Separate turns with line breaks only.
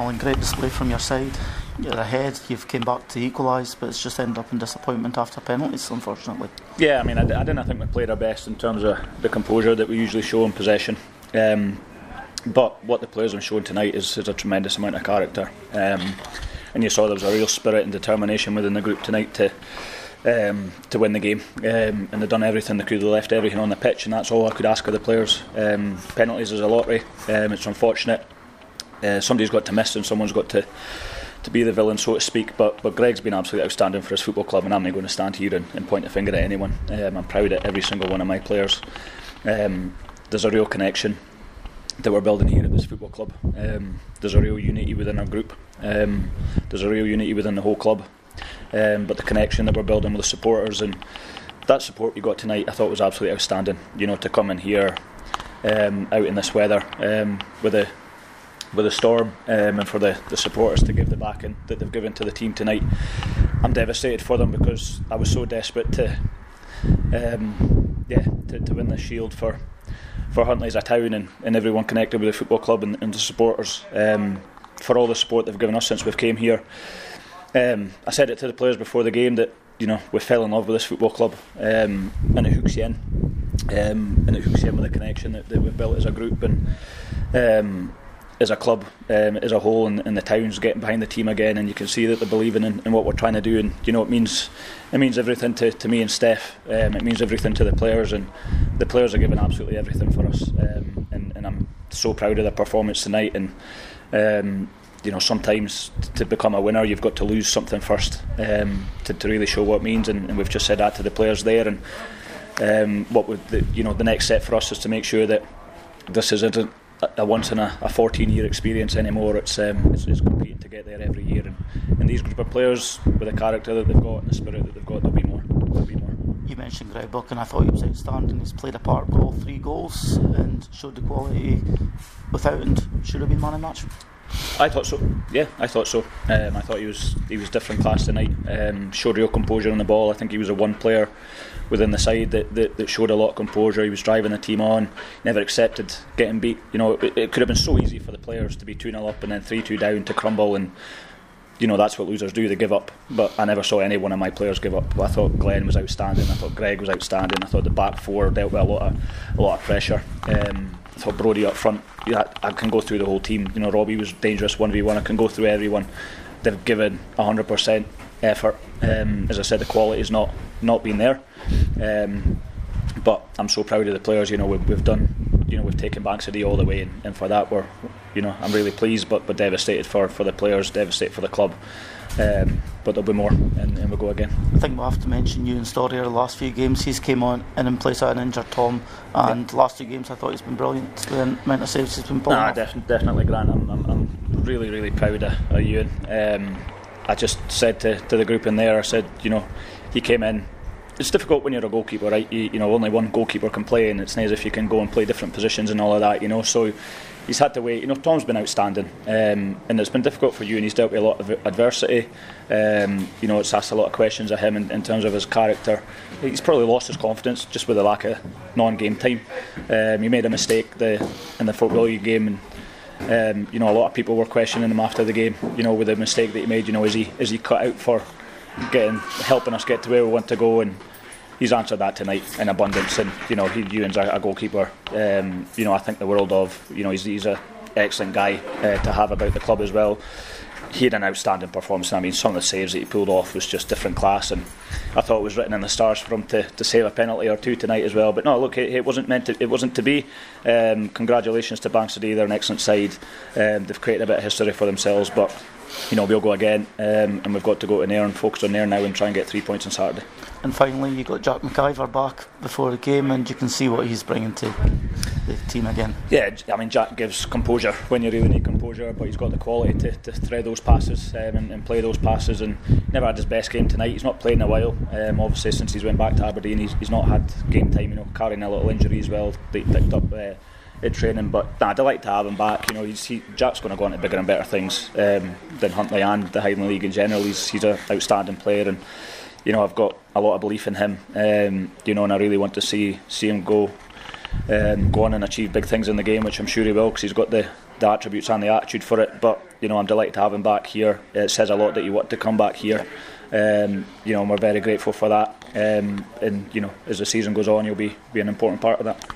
Alan, great display from your side. You're ahead, you've came back to equalise, but it's just ended up in disappointment after penalties, unfortunately.
Yeah, I mean, I, I didn't I think we played our best in terms of the composure that we usually show in possession. Um, but what the players have shown tonight is, is a tremendous amount of character. Um, and you saw there was a real spirit and determination within the group tonight to um, to win the game. Um, and they've done everything they could, they left everything on the pitch, and that's all I could ask of the players. Um, penalties is a lottery, um, it's unfortunate. Uh, somebody's got to miss and someone's got to to be the villain, so to speak. But but Greg's been absolutely outstanding for his football club, and I'm not going to stand here and, and point a finger at anyone. Um, I'm proud of every single one of my players. Um, there's a real connection that we're building here at this football club. Um, there's a real unity within our group. Um, there's a real unity within the whole club. Um, but the connection that we're building with the supporters and that support you got tonight, I thought was absolutely outstanding. You know, to come in here um, out in this weather with a with the storm um, and for the, the supporters to give the backing that they've given to the team tonight. I'm devastated for them because I was so desperate to um, yeah to, to win the shield for for Huntly as a town and, and everyone connected with the football club and, and the supporters um, for all the support they've given us since we've came here. Um, I said it to the players before the game that you know we fell in love with this football club um, and it hooks you in um, and it hooks you in with the connection that, that we've built as a group and as a club um, as a whole and, and the town's getting behind the team again and you can see that they're believing in, in what we're trying to do and you know it means it means everything to, to me and Steph. Um, it means everything to the players and the players are giving absolutely everything for us. Um, and, and I'm so proud of their performance tonight and um, you know sometimes to become a winner you've got to lose something first um, to, to really show what it means and, and we've just said that to the players there and um, what would the, you know the next step for us is to make sure that this isn't a, once in a, a 14 year experience anymore it's, um, it's, it's competing to get there every year and, and these group of players with the character that they've got and the spirit that they've got there'll be more there'll be more
you mentioned Greg Buck, and I thought he was outstanding. He's played a part, got all three goals, and showed the quality without and should have been man of match.
I thought so. Yeah, I thought so. Um, I thought he was he was different class tonight. Um, showed real composure on the ball. I think he was a one player within the side that, that, that showed a lot of composure. He was driving the team on. Never accepted getting beat. You know, it, it could have been so easy for the players to be two 0 up and then three two down to crumble and. You know that's what losers do. They give up, but I never saw any one of my players give up. I thought Glenn was outstanding. I thought Greg was outstanding. I thought the back four dealt with a lot of a lot of pressure. Um, thought Brody up front, yeah, I can go through the whole team. You know, Robbie was dangerous 1v1. I can go through everyone. They've given 100% effort. Um, as I said, the quality has not not been there. Um, but I'm so proud of the players. You know, we've, we've done, you know, we've taken Bankside all the way, and, and for that we're, you know, I'm really pleased, but but devastated for for the players, devastated for the club. Um, but there'll be more, and, and we'll go again.
I think we'll have to mention you and Storrier the last few games. He's came on in in place of an injured Tom, and yeah. last two games I thought he's been brilliant. The amount of saves he's been pulling.
Nah, def- definitely, Grant. I'm, I'm, I'm, really, really proud of, of Ewan. Um, I just said to, to the group in there, I said, you know, he came in it's difficult when you're a goalkeeper, right? You, you, know, only one goalkeeper can play, and it's nice if you can go and play different positions and all of that, you know. So he's had to wait. You know, Tom's been outstanding, um, and it's been difficult for you, and he's dealt with a lot of adversity. Um, you know, it's asked a lot of questions of him in, in, terms of his character. He's probably lost his confidence just with the lack of non-game time. Um, he made a mistake the, in the football league game, and um, you know, a lot of people were questioning him after the game. You know, with the mistake that he made. You know, is he is he cut out for getting helping us get to where we want to go and he's answered that tonight in abundance. And you know, he, Ewan's a, a goalkeeper. Um, you know, I think the world of. You know, he's he's a excellent guy uh, to have about the club as well. He had an outstanding performance. I mean, some of the saves that he pulled off was just different class, and I thought it was written in the stars for him to, to save a penalty or two tonight as well. But no, look, it, it wasn't meant to. It wasn't to be. Um, congratulations to Bankside, they're an excellent side. Um, they've created a bit of history for themselves, but you know we'll go again, um, and we've got to go to there and focus on there now and try and get three points on Saturday.
And finally, you got Jack McIver back before the game, and you can see what he's bringing to the team again.
Yeah, I mean Jack gives composure when you really need composure, but he's got the quality to, to thread those passes um, and, and, play those passes. And never had his best game tonight. He's not played in a while. Um, obviously, since he's went back to Aberdeen, he's, he's, not had game time. You know, carrying a little injury as well. They picked up. Uh, in training. But nah, I'd like to have him back. You know, he, Jack's going to go on to bigger and better things um, than Huntly and the Highland League in general. He's he's an outstanding player, and you know I've got a lot of belief in him. Um, you know, and I really want to see see him go. Um, go on and achieve big things in the game, which I'm sure he will, because he's got the the attributes and the attitude for it. But you know, I'm delighted to have him back here. It says a lot that you want to come back here. Um, you know, and we're very grateful for that. Um, and you know, as the season goes on, you'll be be an important part of that.